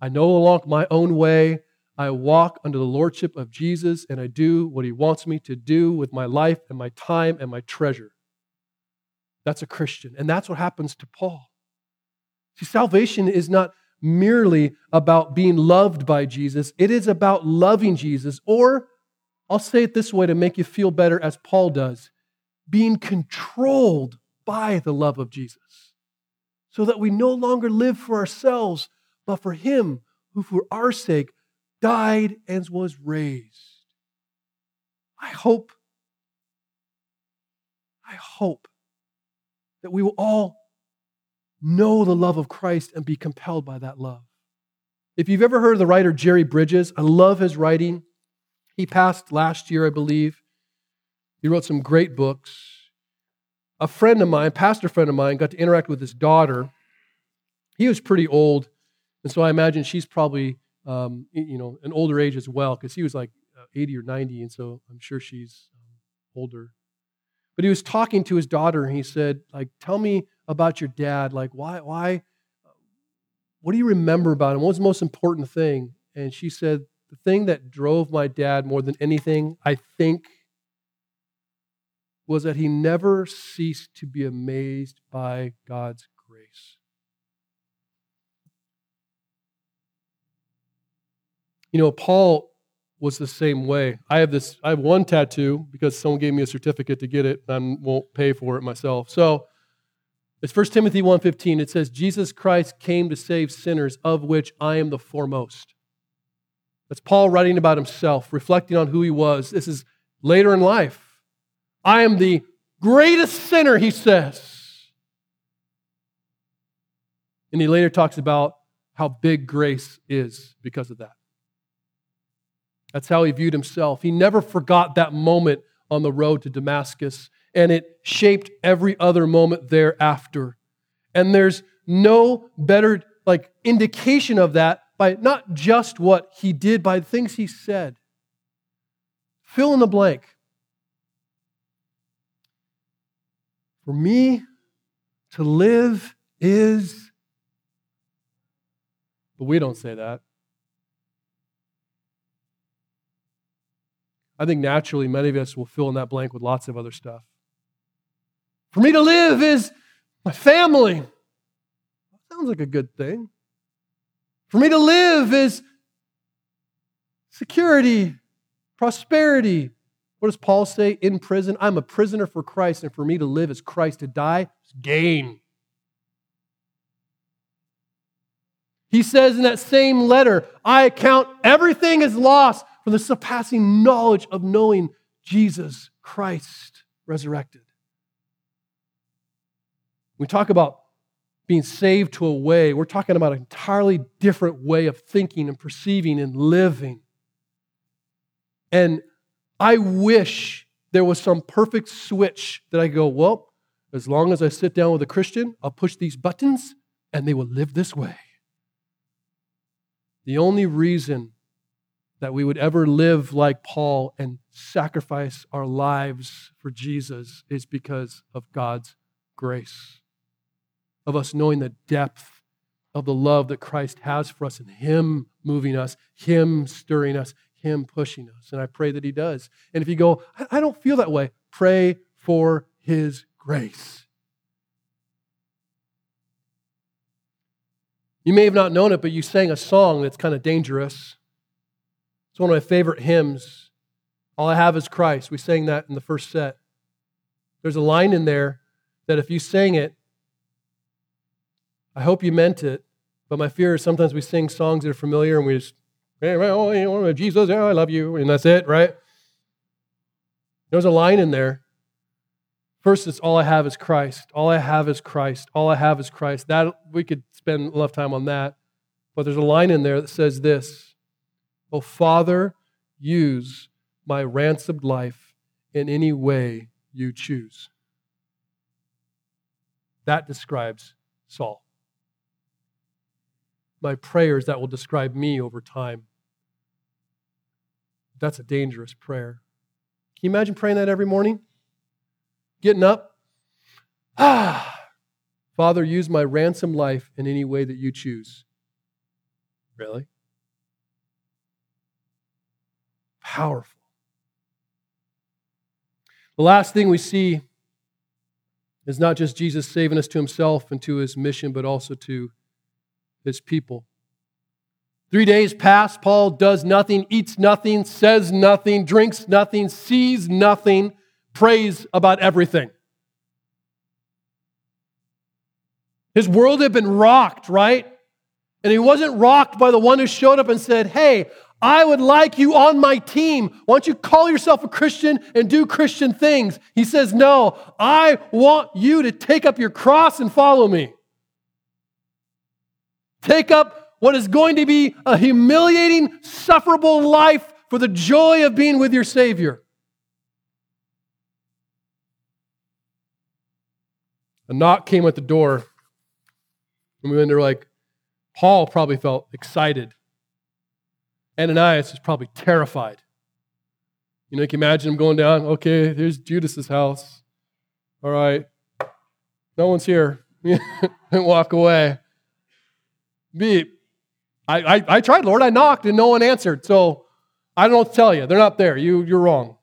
C: I no longer my own way. I walk under the lordship of Jesus and I do what he wants me to do with my life and my time and my treasure. That's a Christian. And that's what happens to Paul. See, salvation is not merely about being loved by Jesus, it is about loving Jesus, or I'll say it this way to make you feel better, as Paul does being controlled by the love of Jesus, so that we no longer live for ourselves, but for Him who, for our sake, died and was raised. I hope, I hope that we will all know the love of Christ and be compelled by that love. If you've ever heard of the writer Jerry Bridges, I love his writing. He passed last year, I believe. He wrote some great books. A friend of mine, pastor friend of mine, got to interact with his daughter. He was pretty old, and so I imagine she's probably, um, you know, an older age as well, because he was like uh, 80 or 90, and so I'm sure she's um, older. But he was talking to his daughter, and he said, like, tell me about your dad. Like, why, why, what do you remember about him? What was the most important thing? And she said, the thing that drove my dad more than anything, I think, was that he never ceased to be amazed by God's grace. You know, Paul was the same way. I have this, I have one tattoo because someone gave me a certificate to get it, and I won't pay for it myself. So it's 1 Timothy 1:15. It says, Jesus Christ came to save sinners, of which I am the foremost. That's Paul writing about himself, reflecting on who he was. This is later in life. I am the greatest sinner, he says. And he later talks about how big grace is because of that. That's how he viewed himself. He never forgot that moment on the road to Damascus, and it shaped every other moment thereafter. And there's no better like indication of that by not just what he did, by the things he said. Fill in the blank. For me to live is, but we don't say that. I think naturally many of us will fill in that blank with lots of other stuff. For me to live is my family. Sounds like a good thing. For me to live is security, prosperity. What does Paul say in prison? I'm a prisoner for Christ, and for me to live is Christ. To die is gain. He says in that same letter, I count everything as loss for the surpassing knowledge of knowing Jesus Christ resurrected. We talk about being saved to a way, we're talking about an entirely different way of thinking and perceiving and living. And I wish there was some perfect switch that I go, well, as long as I sit down with a Christian, I'll push these buttons and they will live this way. The only reason that we would ever live like Paul and sacrifice our lives for Jesus is because of God's grace, of us knowing the depth of the love that Christ has for us and Him moving us, Him stirring us, Him pushing us. And I pray that He does. And if you go, I don't feel that way, pray for His grace. You may have not known it, but you sang a song that's kind of dangerous. It's one of my favorite hymns. All I have is Christ. We sang that in the first set. There's a line in there that if you sang it, I hope you meant it, but my fear is sometimes we sing songs that are familiar and we just, hey, well, Jesus, yeah, I love you, and that's it, right? There's a line in there. First, it's all I have is Christ. All I have is Christ. All I have is Christ. That we could spend enough time on that. But there's a line in there that says this Oh, Father, use my ransomed life in any way you choose. That describes Saul. My prayers that will describe me over time. That's a dangerous prayer. Can you imagine praying that every morning? Getting up. Ah, [sighs] Father, use my ransom life in any way that you choose. Really? Powerful. The last thing we see is not just Jesus saving us to himself and to his mission, but also to his people. Three days pass. Paul does nothing, eats nothing, says nothing, drinks nothing, sees nothing, prays about everything. His world had been rocked, right? And he wasn't rocked by the one who showed up and said, Hey, I would like you on my team. Why don't you call yourself a Christian and do Christian things? He says, No, I want you to take up your cross and follow me. Take up what is going to be a humiliating, sufferable life for the joy of being with your Savior. A knock came at the door, and we went there like, Paul probably felt excited. Ananias is probably terrified. You know, you can imagine him going down, okay, here's Judas's house. All right, no one's here. [laughs] and walk away. Beep. I, I, I tried, Lord. I knocked and no one answered. So I don't know what to tell you. They're not there. You, you're wrong.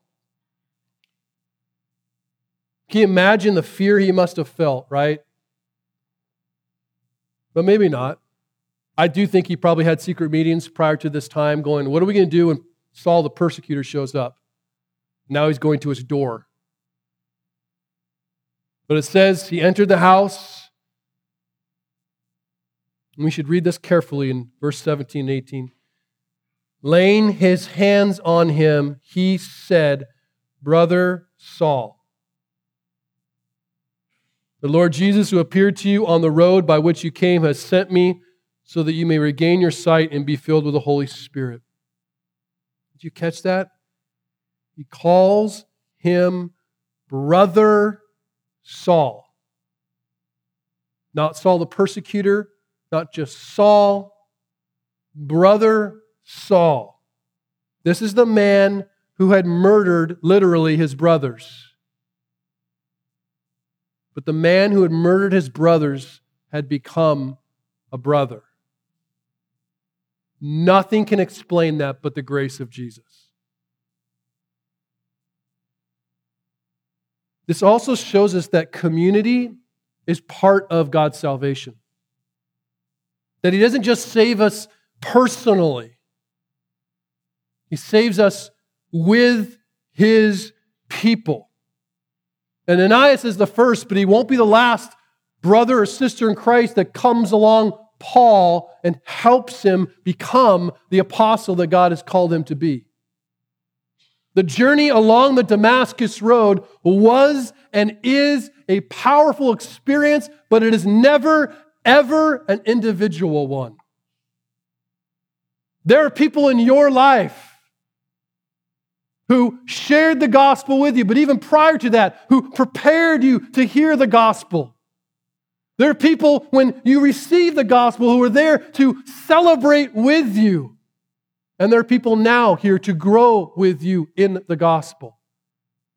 C: Can you imagine the fear he must have felt, right? But maybe not. I do think he probably had secret meetings prior to this time going, What are we going to do when Saul the persecutor shows up? Now he's going to his door. But it says he entered the house and we should read this carefully in verse 17 and 18. Laying his hands on him, he said, Brother Saul, the Lord Jesus, who appeared to you on the road by which you came, has sent me so that you may regain your sight and be filled with the Holy Spirit. Did you catch that? He calls him Brother Saul. Not Saul the persecutor, not just Saul, brother Saul. This is the man who had murdered literally his brothers. But the man who had murdered his brothers had become a brother. Nothing can explain that but the grace of Jesus. This also shows us that community is part of God's salvation. That He doesn't just save us personally, He saves us with His people. And Ananias is the first, but he won't be the last brother or sister in Christ that comes along Paul and helps him become the apostle that God has called him to be. The journey along the Damascus Road was and is a powerful experience, but it is never ever an individual one. There are people in your life who shared the gospel with you, but even prior to that, who prepared you to hear the gospel. There are people when you receive the gospel who are there to celebrate with you. And there are people now here to grow with you in the gospel.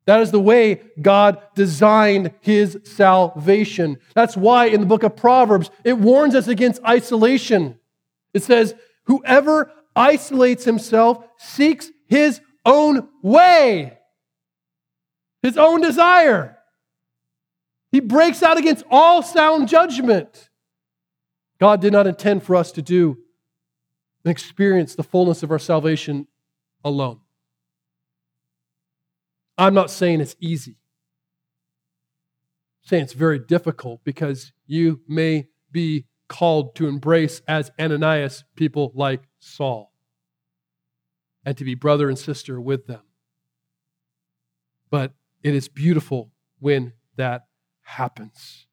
C: That is the way God designed his salvation. That's why in the book of Proverbs, it warns us against isolation. It says, Whoever isolates himself seeks his own way, his own desire. He breaks out against all sound judgment. God did not intend for us to do and experience the fullness of our salvation alone. I'm not saying it's easy. I'm saying it's very difficult because you may be called to embrace as Ananias people like Saul and to be brother and sister with them. But it is beautiful when that happens.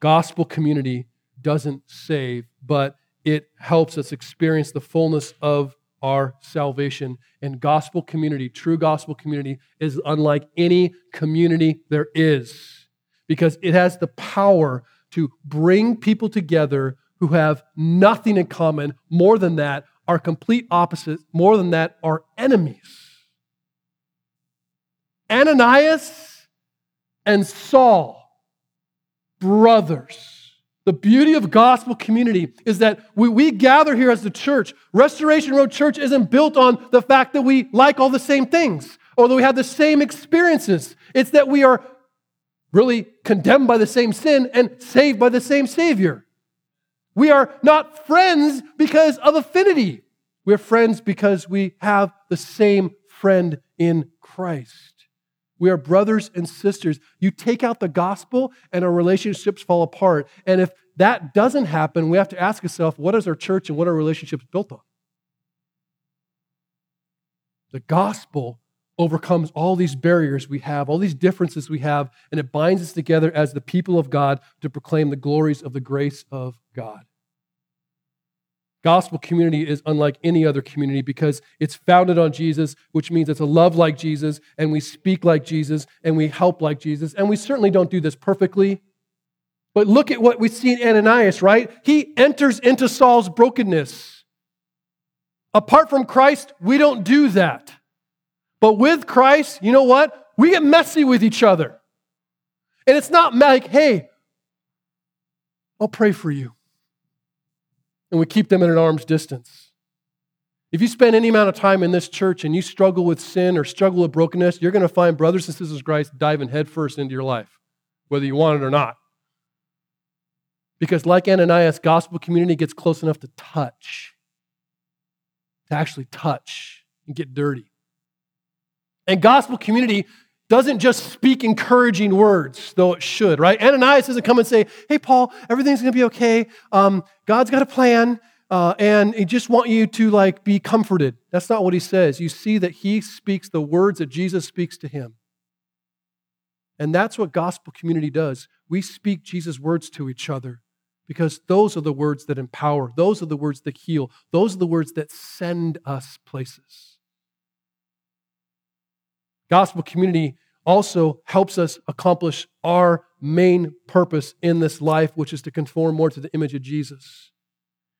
C: Gospel community doesn't save, but it helps us experience the fullness of our salvation. And gospel community, true gospel community, is unlike any community there is because it has the power to bring people together who have nothing in common. More than that, are complete opposites. More than that, are enemies. Ananias and Saul, brothers. The beauty of gospel community is that we, we gather here as the church. Restoration Road Church isn't built on the fact that we like all the same things or that we have the same experiences. It's that we are really condemned by the same sin and saved by the same Savior. We are not friends because of affinity. We're friends because we have the same friend in Christ. We are brothers and sisters. You take out the gospel and our relationships fall apart. And if that doesn't happen, we have to ask ourselves what is our church and what are relationships built on? The gospel overcomes all these barriers we have, all these differences we have, and it binds us together as the people of God to proclaim the glories of the grace of God. Gospel community is unlike any other community because it's founded on Jesus, which means it's a love like Jesus, and we speak like Jesus, and we help like Jesus. And we certainly don't do this perfectly. But look at what we see in Ananias, right? He enters into Saul's brokenness. Apart from Christ, we don't do that. But with Christ, you know what? We get messy with each other. And it's not like, hey, I'll pray for you and we keep them at an arm's distance. If you spend any amount of time in this church and you struggle with sin or struggle with brokenness, you're going to find brothers and sisters of Christ diving headfirst into your life, whether you want it or not. Because, like Ananias, gospel community gets close enough to touch, to actually touch and get dirty. And gospel community doesn't just speak encouraging words, though it should, right? Ananias doesn't come and say, hey, Paul, everything's going to be okay. Um, God's got a plan, uh, and he just want you to like be comforted. That's not what he says. You see that he speaks the words that Jesus speaks to him. And that's what gospel community does. We speak Jesus' words to each other because those are the words that empower, those are the words that heal, those are the words that send us places. Gospel community also helps us accomplish our main purpose in this life, which is to conform more to the image of Jesus.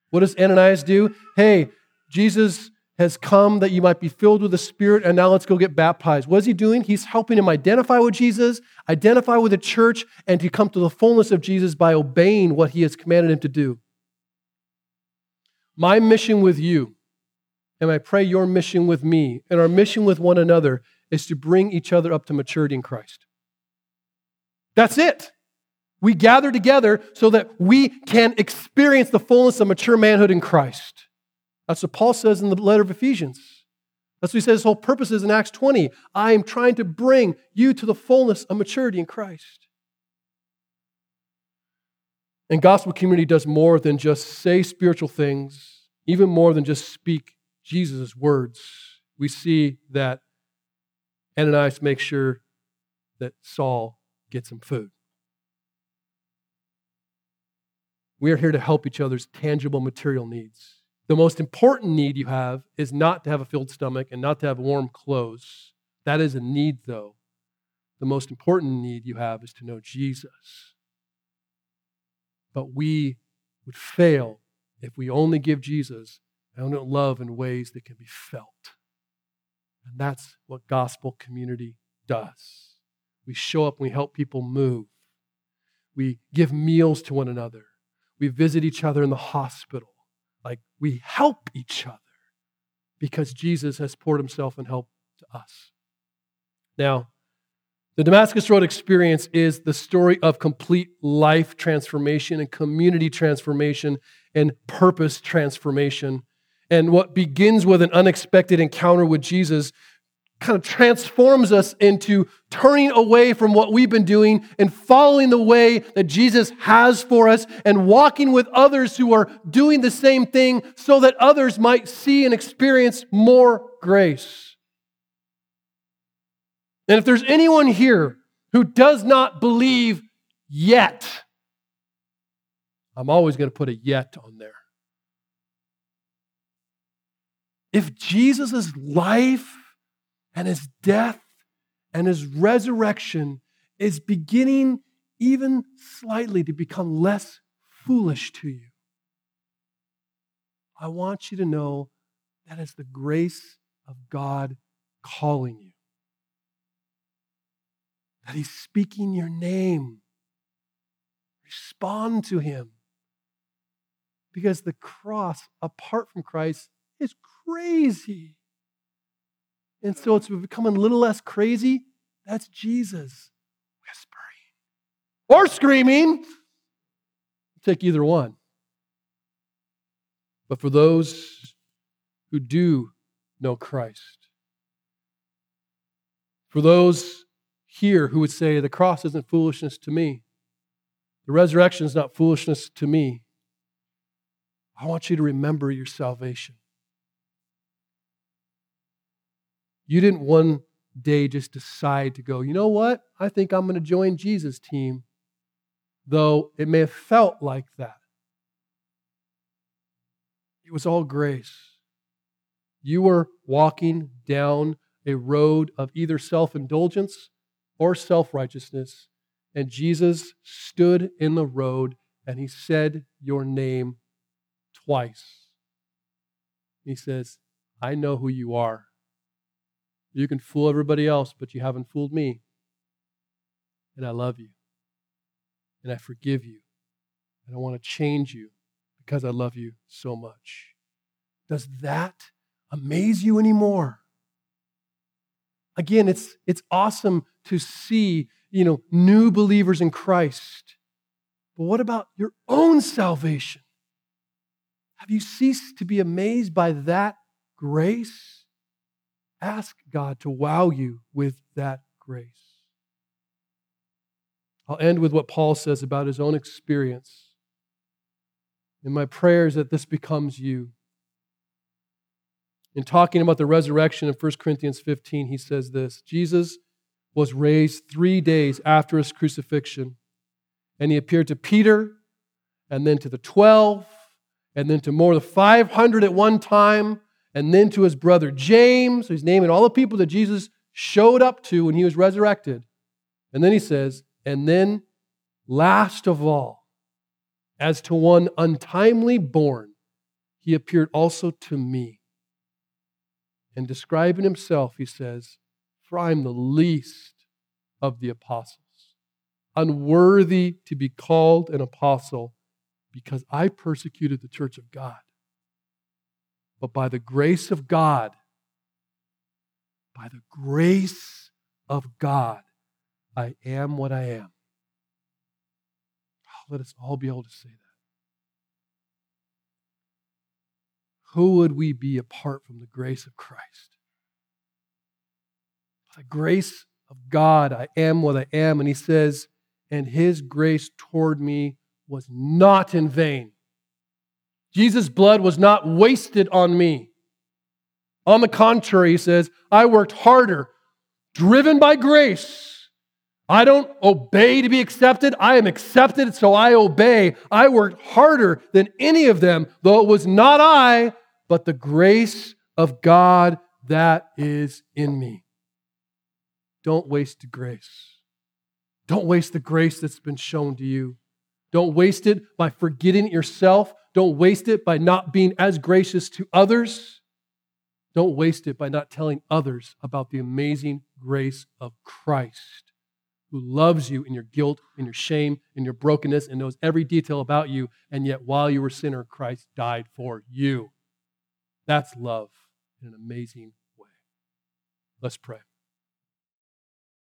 C: What does Ananias do? Hey, Jesus has come that you might be filled with the Spirit, and now let's go get baptized. What is he doing? He's helping him identify with Jesus, identify with the church, and to come to the fullness of Jesus by obeying what he has commanded him to do. My mission with you, and I pray your mission with me, and our mission with one another is to bring each other up to maturity in Christ. That's it. We gather together so that we can experience the fullness of mature manhood in Christ. That's what Paul says in the letter of Ephesians. That's what he says his whole purpose is in Acts 20. I am trying to bring you to the fullness of maturity in Christ. And gospel community does more than just say spiritual things, even more than just speak Jesus' words. We see that Ananias makes sure that Saul gets some food. We are here to help each other's tangible material needs. The most important need you have is not to have a filled stomach and not to have warm clothes. That is a need, though. The most important need you have is to know Jesus. But we would fail if we only give Jesus and don't love in ways that can be felt. And that's what gospel community does. We show up and we help people move. We give meals to one another. We visit each other in the hospital. Like we help each other because Jesus has poured himself and help to us. Now, the Damascus Road experience is the story of complete life transformation and community transformation and purpose transformation and what begins with an unexpected encounter with Jesus kind of transforms us into turning away from what we've been doing and following the way that Jesus has for us and walking with others who are doing the same thing so that others might see and experience more grace. And if there's anyone here who does not believe yet. I'm always going to put a yet on there. If Jesus' life and his death and his resurrection is beginning even slightly to become less foolish to you, I want you to know that is the grace of God calling you. That He's speaking your name. Respond to Him. Because the cross, apart from Christ, is crazy. And so it's becoming a little less crazy. That's Jesus whispering or screaming. Take either one. But for those who do know Christ, for those here who would say the cross isn't foolishness to me, the resurrection is not foolishness to me, I want you to remember your salvation. You didn't one day just decide to go, you know what? I think I'm going to join Jesus' team, though it may have felt like that. It was all grace. You were walking down a road of either self indulgence or self righteousness, and Jesus stood in the road and he said your name twice. He says, I know who you are. You can fool everybody else, but you haven't fooled me. And I love you. And I forgive you. And I want to change you because I love you so much. Does that amaze you anymore? Again, it's, it's awesome to see, you know, new believers in Christ. But what about your own salvation? Have you ceased to be amazed by that grace? Ask God to wow you with that grace. I'll end with what Paul says about his own experience. And my prayer is that this becomes you. In talking about the resurrection in 1 Corinthians 15, he says this Jesus was raised three days after his crucifixion, and he appeared to Peter, and then to the 12, and then to more than 500 at one time and then to his brother James. he's naming all the people that Jesus showed up to when he was resurrected. And then he says, and then last of all, as to one untimely born, he appeared also to me. And describing himself, he says, For I am the least of the apostles, unworthy to be called an apostle, because I persecuted the church of God. But by the grace of God, by the grace of God, I am what I am. Oh, let us all be able to say that. Who would we be apart from the grace of Christ? By the grace of God, I am what I am. And he says, and his grace toward me was not in vain. Jesus' blood was not wasted on me. On the contrary, he says, I worked harder, driven by grace. I don't obey to be accepted. I am accepted, so I obey. I worked harder than any of them, though it was not I, but the grace of God that is in me. Don't waste the grace. Don't waste the grace that's been shown to you. Don't waste it by forgetting yourself. Don't waste it by not being as gracious to others. Don't waste it by not telling others about the amazing grace of Christ, who loves you in your guilt, in your shame, in your brokenness, and knows every detail about you. And yet, while you were a sinner, Christ died for you. That's love in an amazing way. Let's pray.